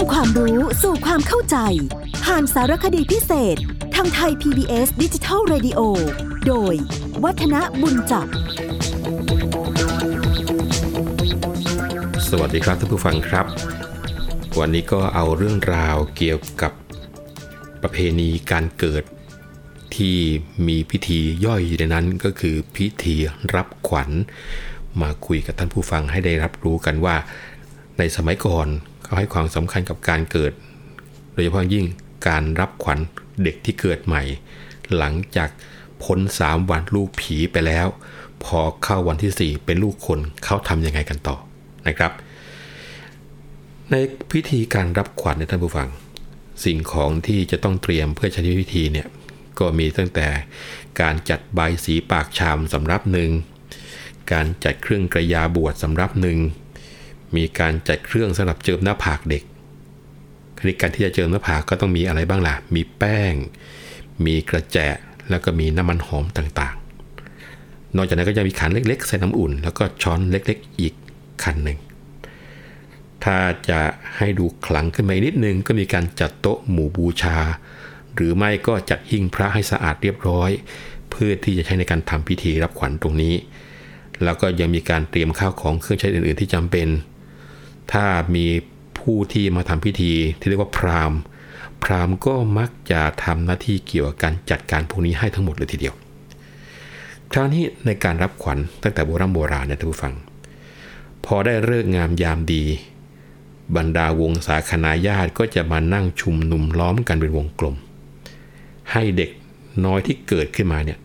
ำความรู้สู่ความเข้าใจ ผ่านสารคดีพิเศษ ทางไทย PBS ดิจิทัล Radio โดย วัฒนบุญจับ สวัสดีครับท่านผู้ฟังครับ วันนี้ก็เอาเรื่องราวเกี่ยวกับประเพณีการเกิด ที่มีพิธีย่อยอยู่ในนั้นก็คือพิธีรับขวัญ มาคุยกับท่านผู้ฟังให้ได้รับรู้กันว่า ในสมัยก่อนเขาให้ความสำคัญกับการเกิด โดยเฉพาะยิ่งการรับขวัญเด็กที่เกิดใหม่ หลังจากพ้นสามวันลูกผีไปแล้ว พอเข้าวันที่ 4 เป็นลูกคนเขาทำยังไงกันต่อนะครับ ในพิธีการรับขวัญในท่านผู้ฟัง สิ่งของที่จะต้องเตรียมเพื่อใช้พิธีเนี่ยก็มีตั้งแต่การจัดใบสีปากชามสำรับหนึ่งการจัดเครื่องกระยาบวชสำรับหนึ่ง มีการจัดเครื่องสำหรับเจิมหน้าผากเด็กในกการที่จะเจิมหน้าผากก็ต้องมีอะไรบ้างล่ะ มีแป้ง มีกระแจแล้วก็มีน้ำมันหอมต่างๆ นอกจากนั้นก็จะมีขันเล็กๆ ใส่น้ำอุ่น แล้วก็ช้อนเล็กๆ อีกขันหนึ่ง ถ้าจะให้ดูขลังขึ้นมาอีกนิดนึง ก็มีการจัดโต๊ะหมู่บูชา หรือไม่ก็จัดหิ้งพระให้สะอาดเรียบร้อย เพื่อที่จะใช้ในการทำพิธีรับขวัญตรงนี้ แล้วก็ยังมีการเตรียมข้าวของเครื่องใช้อื่น ๆ ที่จำเป็น ถ้ามีผู้ที่มาทำพิธีที่เรียกว่าพราหมณ์ พราหมณ์ก็มักจะทำหน้าที่เกี่ยวกับการจัดการพวกนี้ให้ทั้งหมดเลยทีเดียว คราวนี้ในการรับขวัญตั้งแต่โบราณโบราณเนี่ยท่านผู้ฟัง พอได้เลิกงามยามดี บรรดาวงศาคณาญาติก็จะมานั่งชุมนุมล้อมกันเป็นวงกลม ให้เด็กน้อยที่เกิดขึ้นมาเนี่ย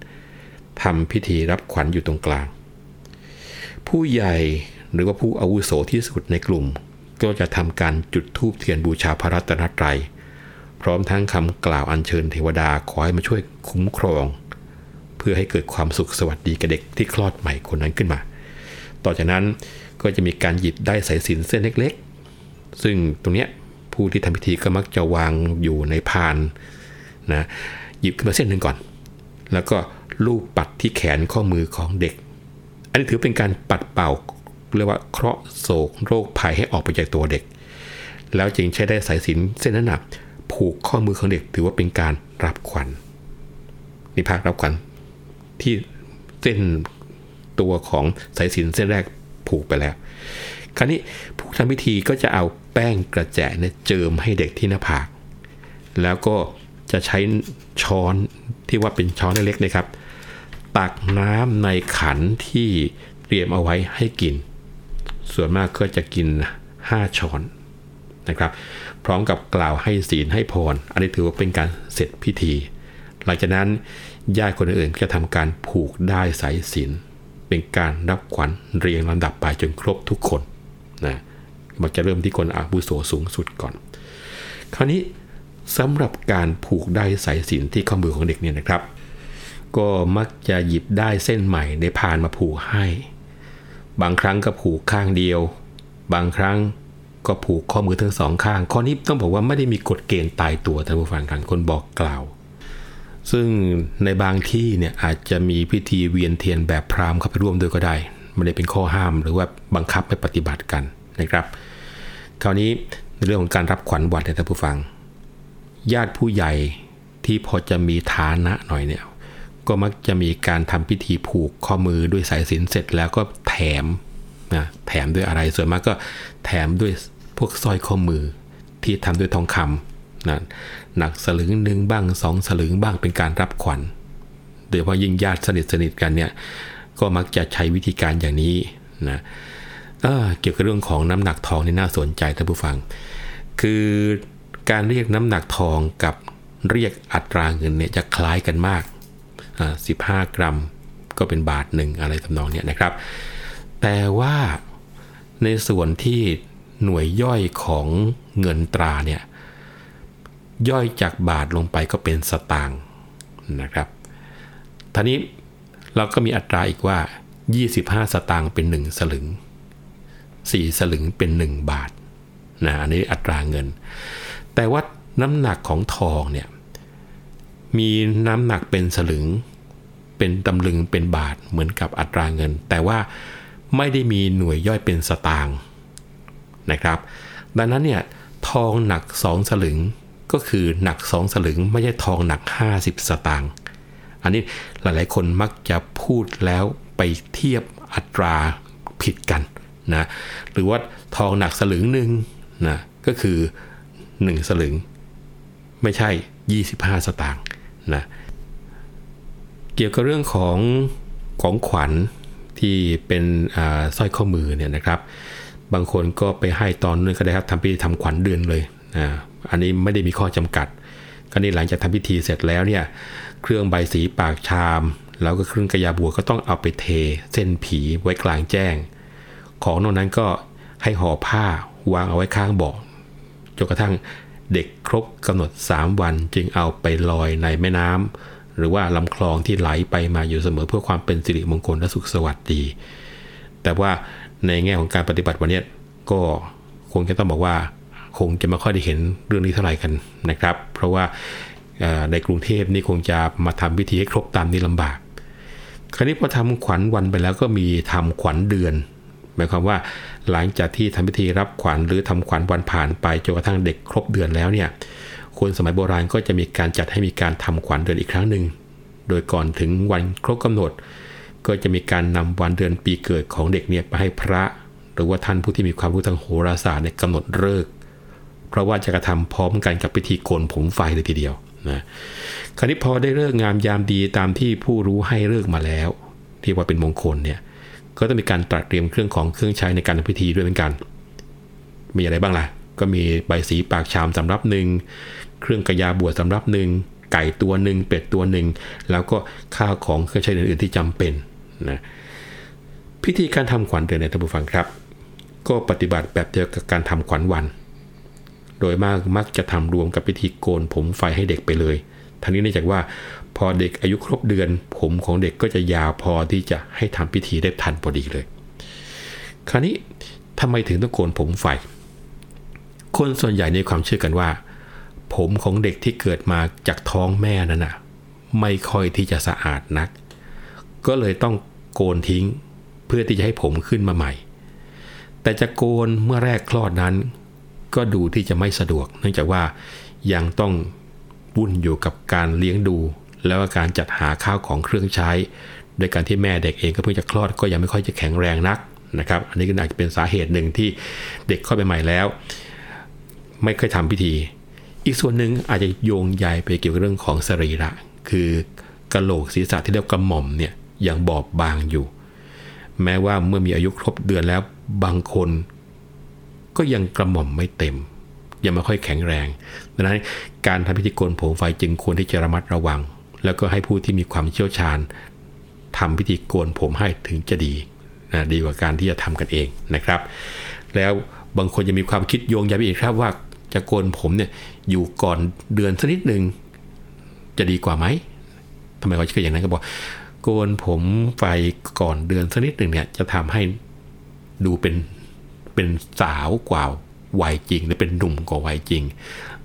ทำพิธีรับขวัญอยู่ตรงกลาง ผู้ใหญ่ หรือว่าผู้อาวุโสที่สุดในกลุ่ม ก็จะทำการจุดธูปเทียนบูชาพระรัตนตรัย พร้อมทั้งคำกล่าวอัญเชิญเทวดาขอให้มาช่วยคุ้มครอง เพื่อให้เกิดความสุขสวัสดีกับเด็กที่คลอดใหม่คนนั้นขึ้นมา ต่อจากนั้นก็จะมีการหยิบได้สายสินเส้นเล็กๆ ซึ่งตรงเนี้ยผู้ที่ทำพิธีก็มักจะวางอยู่ในพานนะหยิบขึ้นมาเส้นหนึ่งก่อน แล้วก็ลูบปัดที่แขนข้อมือของเด็ก อันนี้ถือเป็นการปัดเป่า เรียกว่าเคราะห์โศกโรคภัยให้ออกไปจากตัวเด็ก แล้วจึงใช้ได้สายสินเส้นนั้นนะผูกข้อมือของเด็กถือว่าเป็นการรับขวัญนี่ภาครับขวัญที่เส้นตัวของสายสินเส้นแรกผูกไปแล้ว คราวนี้ผู้ทำพิธีก็จะเอาแป้งกระแจเนี่ยเจิมให้เด็กที่หน้าผาก แล้วก็จะใช้ช้อนที่ว่าเป็นช้อนเล็กๆนะครับ ตักน้ำในขันที่เตรียมเอาไว้ให้กิน ส่วนมากก็จะกิน 5 ช้อนนะครับ พร้อมกับกล่าวให้ศีลให้พร อันนี้ถือว่าเป็นการเสร็จพิธี หลังจากนั้นญาติคนอื่นก็ทำการผูกได้สายศีลเป็นการรับขวัญเรียงลำดับไปจนครบทุกคนนะมันจะเริ่มที่คนอาบุโสสูงสุดก่อน คราวนี้สำหรับการผูกได้สายสิญจนที่ข้อมือของเด็กเนี่ยนะครับ ก็มักจะหยิบได้เส้นใหม่ในพานมาผูกให้ บางครั้งก็ผูกข้างเดียว บางครั้งก็ผูกข้อมือทั้งสองข้าง ข้อนี้ต้องบอกว่าไม่ได้มีกฎเกณฑ์ตายตัวท่านผู้ฟังกันคนบอกกล่าว ซึ่งในบางที่เนี่ยอาจจะมีพิธีเวียนเทียนแบบพราหมณ์เข้าไปร่วมด้วยก็ได้ไม่ได้เป็นข้อห้ามหรือว่าบังคับให้ปฏิบัติกันนะครับ คราวนี้ในเรื่องของการรับขวัญวัดเท่านผู้ฟัง ญาติผู้ใหญ่ที่พอจะมีฐานะหน่อยเนี่ยก็มักจะมีการทำพิธีผูกข้อมือด้วยสายสิญจนเสร็จแล้วก็ ถมนะแถมด้วยอะไรส่วนมากก็แถมด้วยพวกสร้อยข้อมือที่ทำด้วยทองคำนะหนักสลึงหนึ่งบ้างสองสลึงบ้างเป็นการรับขวัญโดยเฉพาะยิ่งญาติสนิทสนิทกันเนี่ยก็มักจะใช้วิธีการอย่างนี้นะเกี่ยวกับเรื่องของน้ำหนักทองนี่น่าสนใจท่านผู้ฟัง คือการเรียกน้ำหนักทองกับเรียกอัตราเงินเนี่ยจะคล้ายกันมาก 15 กรัมก็เป็นบาทหนึ่งอะไรทำนองเนี้ยนะครับ แต่ว่าในส่วนที่หน่วยย่อยของเงินตราเนี่ยย่อยจากบาทลงไปก็เป็นสตางค์นะครับท่านี้เราก็มีอัตราอีกว่า 25 สตางค์เป็น 1 สลึง 4 สลึงเป็น 1 บาทนะอันนี้อัตราเงิน แต่ว่าน้ำหนักของทองเนี่ยมีน้ำหนักเป็นสลึง เป็นตำลึงเป็นบาทเหมือนกับอัตราเงิน แต่ว่า ไม่ได้มีหน่วยย่อยเป็นสตางค์นะครับ ดังนั้นเนี่ยทองหนักสองสลึงก็คือหนักสองสลึง ไม่ใช่ทองหนัก 50 สตางค์อันนี้หลายๆคนมักจะพูดแล้วไปเทียบอัตราผิดกันนะหรือว่าทองหนักสลึงหนึ่งนะก็คือ 1 สลึง ไม่ใช่ 25 สตางค์นะเกี่ยวกับเรื่องของของขวัญ ที่เป็นสร้อยข้อมือเนี่ยนะครับ บางคนก็ไปให้ตอนนึงก็ได้ครับทำพิธีทำขวัญเดือนเลยนะอันนี้ไม่ได้มีข้อจำกัดคราวนี้หลังจากทำพิธีเสร็จแล้วเนี่ยเครื่องใบสีปากชาม แล้วก็เครื่องกระยาบัวก็ต้องเอาไปเท เส้นผีไว้กลางแจ้ง ของนอกนั้นก็ให้ห่อผ้าวางเอาไว้ข้างเบาะจนกระทั่งเด็กครบกำหนด 3 วันจึงเอาไปลอยในแม่น้ำ หรือว่าลำคลองที่ไหลไปมาอยู่เสมอเพื่อความเป็นสิริมงคลและสุขสวัสดี แต่ว่าในแง่ของการปฏิบัติวันนี้ก็คงจะต้องบอกว่า คงจะไม่ค่อยได้เห็นเรื่องนี้เท่าไหร่กันนะครับ เพราะว่าในกรุงเทพนี่คงจะมาทำพิธีให้ครบตามนี้ลำบาก คราวนี้พอทำขวัญวันไปแล้วก็มีทำขวัญเดือนหมายความว่าหลังจากที่ทำพิธีรับขวัญหรือทำขวัญวันผ่านไปจนกระทั่งเด็กครบเดือนแล้วเนี่ย คนสมัยโบราณก็จะมีการจัดให้มีการทำขวัญเดือนอีกครั้งหนึ่ง โดยก่อนถึงวันครบกำหนด ก็จะมีการนำวันเดือนปีเกิดของเด็กเนี่ยไปให้พระ หรือว่าท่านผู้ที่มีความรู้ทางโหราศาสตร์เนี่ยกำหนดเลิกเพราะว่าจะกระทำพร้อมกันกับพิธีโกนผมไฟเลยทีเดียวนะคราวนี้พอได้เลิกงามยามดีตามที่ผู้รู้ให้เลิกมาแล้ว ที่ว่าเป็นมงคลเนี่ยก็ต้องมีการตรัสเตรียมเครื่องของเครื่องใช้ในการทำพิธีด้วยเหมือนกัน มีอะไรบ้างล่ะ ก็มีใบสีปากชามสำรับหนึ่งเครื่องกระยาบวชสำรับหนึ่งไก่ตัวหนึ่งเป็ดตัวหนึ่งแล้วก็ข้าวของเครื่องใช้อื่นๆที่จำเป็นนะพิธีการทำขวัญเดือนในท่านผู้ฟังครับ ก็ปฏิบัติแบบเดียวกับการทำขวัญวัน โดยมากมักจะทำรวมกับพิธีโกนผมไฟให้เด็กไปเลยทั้งนี้เนื่องจากว่าพอเด็กอายุครบเดือน ผมของเด็กก็จะยาวพอที่จะให้ทำพิธีได้ทันพอดีเลย คราวนี้ทำไมถึงต้องโกนผมไฟ คนส่วนใหญ่ในความเชื่อกันว่า ผมของเด็กที่เกิดมาจากท้องแม่นั้นนะไม่ค่อยที่จะสะอาดนัก ก็เลยต้องโกนทิ้ง เพื่อที่จะให้ผมขึ้นมาใหม่ แต่จะโกนเมื่อแรกคลอดนั้น ก็ดูที่จะไม่สะดวก เนื่องจากว่ายังต้องวุ่นอยู่กับการเลี้ยงดู แล้วก็การจัดหาข้าวของเครื่องใช้ โดยการที่แม่เด็กเองก็เพิ่งจะคลอดก็ยังไม่ค่อยจะแข็งแรงนักนะครับ อันนี้ก็อาจจะเป็นสาเหตุหนึ่งที่เด็กคลอดใหม่แล้ว ไม่เคยทำพิธี อีกส่วนหนึ่งอาจจะโยงใยไปเกี่ยวกับเรื่องของสรีระคือกระโหลกศีรษะที่เรียกกระหม่อมเนี่ยยังบอบบางอยู่ แม้ว่าเมื่อมีอายุครบเดือนแล้วบางคน ก็ยังกระหม่อมไม่เต็ม ยังไม่ค่อยแข็งแรงดังนั้นการทำพิธีโกนผมไฟจึงควรที่จะระมัดระวัง แล้วก็ให้ผู้ที่มีความเชี่ยวชาญทำพิธีโกนผมให้ถึงจะดีนะดีกว่าการที่จะทำกันเองนะครับ แล้วบางคนยังมีความคิดโยงใยไปอีกครับว่า จะโกนผมเนี่ยอยู่ก่อนเดือนสักนิดหนึ่งจะดีกว่าไหมทำไมเขาคิดอย่างนั้นก็บอกโกนผมไฟก่อนเดือนสักนิดหนึ่งเนี่ยจะทำให้ดูเป็นเป็นสาวกว่าวัยจริง หรือเป็นหนุ่มกว่าวัยจริง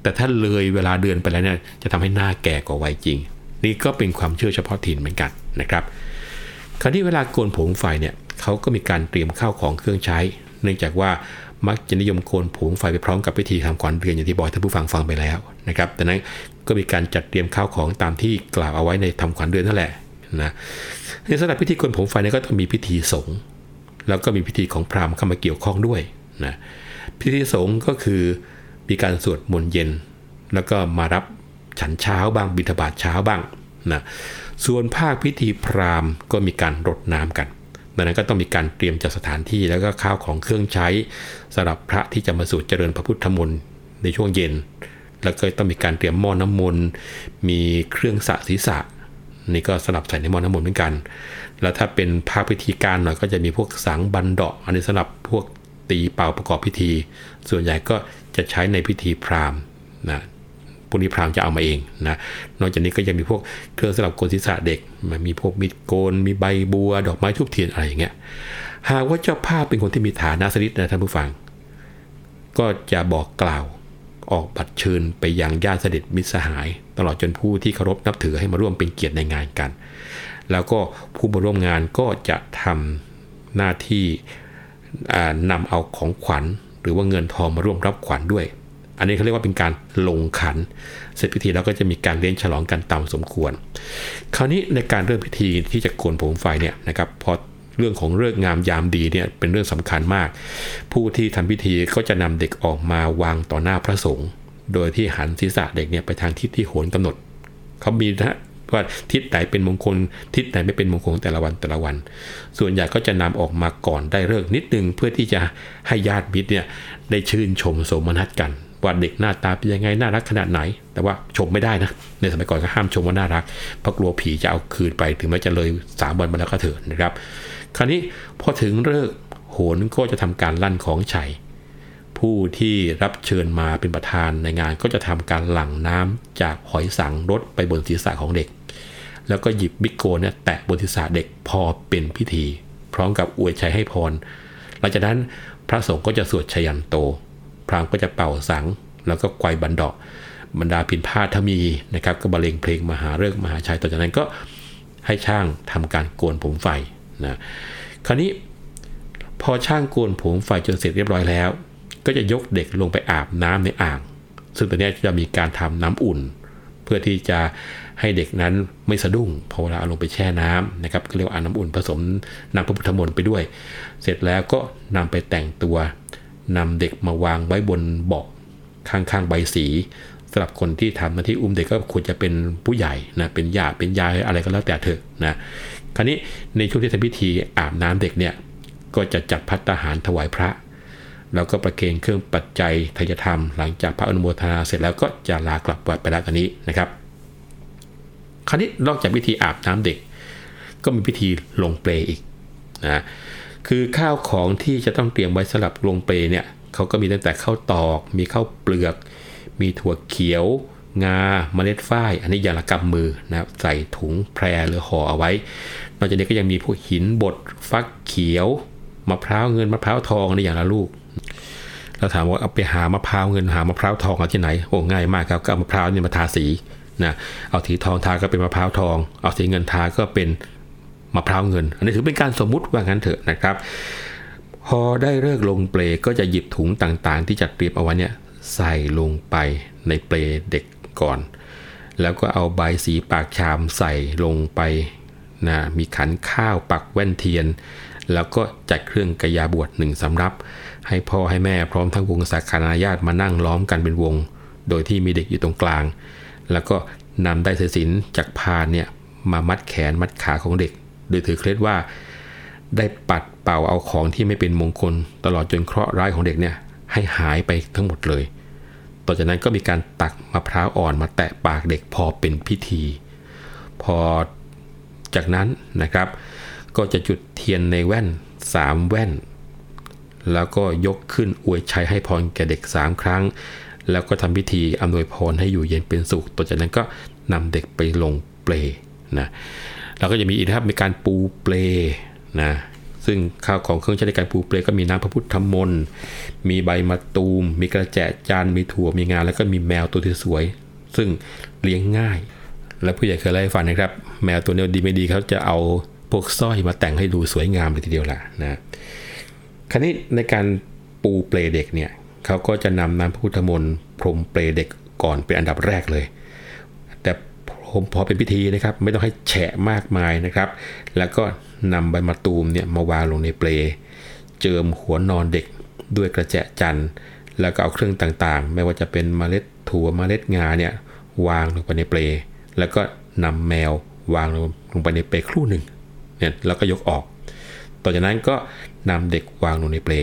แต่ถ้าเลยเวลาเดือนไปแล้วเนี่ยจะทำให้หน้าแก่กว่าวัยจริง นี่ก็เป็นความเชื่อเฉพาะถิ่นเหมือนกันนะครับ คราวนี้เวลาโกนผมไฟเนี่ยเขาก็มีการเตรียมข้าวของเครื่องใช้ เนื่องจากว่า มักจะนิยมโกนผมไฟไปพร้อมกับพิธีทำขวัญเรือนอย่างที่บอกท่านผู้ฟังฟังไปแล้วนะครับดังนั้นก็มีการจัดเตรียมข้าวของตามที่กล่าวเอาไว้ในทำขวัญเรือนนั่นแหละนะในสำหรับพิธีโกนผมไฟนี่ก็ต้องมีพิธีสงฆ์แล้วก็มีพิธีของพราหมณ์เข้ามาเกี่ยวข้องด้วยนะพิธีสงฆ์ก็คือมีการสวดมนต์เย็น แล้วก็มารับฉันเช้าบ้างบิณฑบาตเช้าบ้างนะส่วนภาคพิธีพราหมณ์ก็มีการรดน้ำกัน ดังนั้นก็ต้องมีการเตรียมจัดสถานที่แล้วก็ข้าวของเครื่องใช้สำหรับพระที่จะมาสวดเจริญพระพุทธมนต์ในช่วงเย็น แล้วก็ต้องมีการเตรียมหม้อน้ำมนต์มีเครื่องสะศีรษะนี่ก็สลับใส่ในหม้อน้ำมนต์เหมือนกัน แล้วถ้าเป็นภาคพิธีการหน่อยก็จะมีพวกสังบันดาะอันนี้สำหรับพวกตีเป่าประกอบพิธี ส่วนใหญ่ก็จะใช้ในพิธีพราหมณ์นะ พวกนี้พราหมณ์จะเอามาเองนะนอกจากนี้ก็ยังมีพวกเครื่องสำหรับโกนศีรษะเด็กมันมีพวกมีดโกน มีใบบัว ดอกไม้ทุบเทียนอะไรอย่างเงี้ยหากว่าเจ้าภาพเป็นคนที่มีฐานะสนิทนะท่านผู้ฟัง ก็จะบอกกล่าวออกบัตรเชิญไปยังญาติสด็จมิตรสหาย ตลอดจนผู้ที่เคารพนับถือให้มาร่วมเป็นเกียรติในงานกัน แล้วก็ผู้มาร่วมงานก็จะทำหน้าที่นำเอาของขวัญ หรือว่าเงินทองมาร่วมรับขวัญด้วย อันนี้เขาเรียกว่าเป็นการลงขัน เสร็จพิธีแล้วก็จะมีการเลี้ยงฉลองกันตามสมควร คราวนี้ในการเริ่มพิธีที่จะโกนผมไฟเนี่ยนะครับพอเรื่องของเรื่องามยามดีเนี่ยเป็นเรื่องสำคัญมาก ผู้ที่ทำพิธีก็จะนำเด็กออกมาวางต่อหน้าพระสงฆ์โดยที่หันศีรษะเด็กเนี่ยไปทางทิศที่โหนกำหนดเขามีนะว่าทิศไหนเป็นมงคล ทิศไหนไม่เป็นมงคลแต่ละวันแต่ละวัน ส่วนใหญ่ก็จะนำออกมาก่อนได้เลิกนิดนึงเพื่อที่จะให้ญาติมิตรเนี่ยได้ชื่นชมสมนัตกัน ว่าเด็กหน้าตาเป็นยังไงน่ารักขนาดไหน แต่ว่าชมไม่ได้นะในสมัยก่อนก็ห้ามชมว่าน่ารักเพราะกลัวผีจะเอาคืนไปถึงแม้จะเลยสามวันมาแล้วก็เถิดนะครับ คราวนี้พอถึงเลิกโหนก็จะทำการลั่นของชัยผู้ที่รับเชิญมาเป็นประธานในงานก็จะทำการหลั่งน้ำจากหอยสังรถไปบนศีรษะของเด็ก แล้วก็หยิบบิ๊กโกเนี่ยแตะบนศีรษะเด็กพอเป็นพิธี พร้อมกับอวยชัยให้พร หลังจากนั้นพระสงฆ์ก็จะสวดชยันโต พรามก็จะเป่าสัง แล้วก็ไกวบันดอกบรรดาพินพาถ้ามีนะครับก็บรรเลงเพลงมหาเริกมหาชัยต่อจากนั้นก็ให้ช่างทำการโกนผมไฟนะคราวนี้พอช่างโกนผมไฟจนเสร็จเรียบร้อยแล้ว ก็จะยกเด็กลงไปอาบน้ำในอ่าง ซึ่งตอนนี้จะมีการทำน้ำอุ่น เพื่อที่จะให้เด็กนั้นไม่สะดุ้งพอเวลาเอาลงไปแช่น้ำนะครับเรียกว่าน้ำอุ่นผสมน้ำพระพุทธมนต์ไปด้วย เสร็จแล้วก็นำไปแต่งตัว นำเด็กมาวางไว้บนเบาะข้างๆใบสีสำหรับคนที่ทำหน้าที่อุ้มเด็กก็ควรจะเป็นผู้ใหญ่นะเป็นญาติเป็นยายอะไรก็แล้วแต่เถอะนะคราวนี้ในช่วงที่ทำพิธีอาบน้ำเด็กเนี่ยก็จะจัดพัตตาหารถวายพระแล้วก็ประเคนเครื่องปัจจัยทายธรรม หลังจากพระอนุโมทนาเสร็จแล้วก็จะลากลับวัดไปแล้วตอนนี้นะครับ คราวนี้นอกจากพิธีอาบน้ำเด็ก ก็มีพิธีลงเปลอีกนะ คือข้าวของที่จะต้องเตรียมไว้สำหรับลงเปลเนี่ยเขาก็มีตั้งแต่ข้าวตอก มีข้าวเปลือก มีถั่วเขียว งาเมล็ดฝ้าย อันนี้อย่างละกำมือนะใส่ถุงแพรหรือห่อเอาไว้ นอกจากนี้ก็ยังมีพวกหินบดฟักเขียวมะพร้าวเงินมะพร้าวทองนี่อย่างละลูกเราถามว่าเอาไปหามะพร้าวเงินหามะพร้าวทองเอาที่ไหนโอ้ง่ายมากครับก็เอามะพร้าวนี่มาทาสีนะเอาสีทองทาก็เป็นมะพร้าวทอง เอาสีเงินทาก็เป็น มะพร้าวเงิน อันนี้ถือเป็นการสมมุติว่างั้นเถอะนะครับ พอได้เลิกลงเปลก็จะหยิบถุงต่างๆ ที่จัดเตรียมเอาไว้เนี่ยใส่ลงไปในเปลเด็กก่อน แล้วก็เอาใบสีปากชามใส่ลงไปนะมีขันข้าวปักแว่นเทียน แล้วก็จัดเครื่องกระยาบวชหนึ่งสำรับ ให้พ่อให้แม่พร้อมทั้งวงศาคณาญาติมานั่งล้อมกันเป็นวง โดยที่มีเด็กอยู่ตรงกลาง แล้วก็นำได้สายสิญจากพานเนี่ยมามัดแขนมัดขาของเด็ก โดยถือเคล็ดว่า ได้ปัดเป่าเอาของที่ไม่เป็นมงคล ตลอดจนเคราะห์ร้ายของเด็กเนี่ยให้หายไปทั้งหมดเลย ต่อจากนั้นก็มีการตักมะพร้าวอ่อนมาแตะปากเด็กพอเป็นพิธี พอจากนั้นนะครับ ก็จะจุดเทียนในแว่น 3 แว่น แล้วก็ยกขึ้นอวยชัยให้พรแก่เด็ก 3 ครั้ง แล้วก็ทำพิธีอำนวยพรให้อยู่เย็นเป็นสุข ต่อจากนั้นก็นำเด็กไปลงเปลนะ แล้วก็จะมีอีกนะครับมีการปูเปลนะซึ่งข้าวของเครื่องใช้ในการปูเปลก็มีน้ำพระพุทธมนต์มีใบมะตูม มีกระแจจานมีถั่วมีงาแล้วก็มีแมวตัวที่สวย ซึ่งเลี้ยงง่าย และผู้ใหญ่เคยเล่าให้ฟังนะครับ แมวตัวนี้ดีไม่ดีเขาจะเอาพวกสร้อยมาแต่งให้ดูสวยงามเลยทีเดียวล่ะนะคราวนี้ในการปูเปลเด็กเนี่ยเขาก็จะนำน้ำพระพุทธมนต์พรมเปลเด็กก่อนเป็นอันดับแรกเลย พอเป็นพิธีนะครับ ไม่ต้องให้แฉะมากมายนะครับ แล้วก็นำใบมะตูมเนี่ยมาวางลงในเปล เจิมหัวนอนเด็กด้วยกระแจจันทร์ แล้วก็เอาเครื่องต่างๆ ไม่ว่าจะเป็นเมล็ดถั่วเมล็ดงาเนี่ยวางลงไปในเปล แล้วก็นำแมววางลงไปในเปลครู่หนึ่งเนี่ยแล้วก็ยกออกต่อจากนั้นก็นำเด็กวางลงในเปล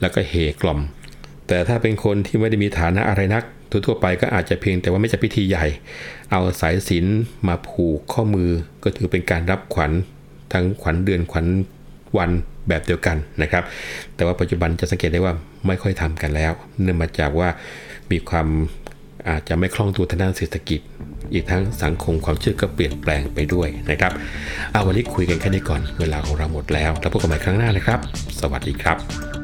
แล้วก็เฮกล่อม แต่ถ้าเป็นคนที่ไม่ได้มีฐานะอะไรนัก ทั่วๆไปก็อาจจะเพียงแต่ว่าไม่จะพิธีใหญ่ เอาสายสิญมาผูกข้อมือก็ถือเป็นการรับขวัญทั้งขวัญเดือนขวัญวันแบบเดียวกันนะครับ แต่ว่าปัจจุบันจะสังเกตได้ว่าไม่ค่อยทำกันแล้ว เนื่องมาจากว่ามีความอาจจะไม่คล่องตัวทางด้านเศรษฐกิจ อีกทั้งสังคมความเชื่อก็เปลี่ยนแปลงไปด้วยนะครับ เอาวันนี้คุยกันแค่นี้ก่อน เวลาของเราหมดแล้ว แล้วพบกันใหม่ครั้งหน้านะครับ สวัสดีครับ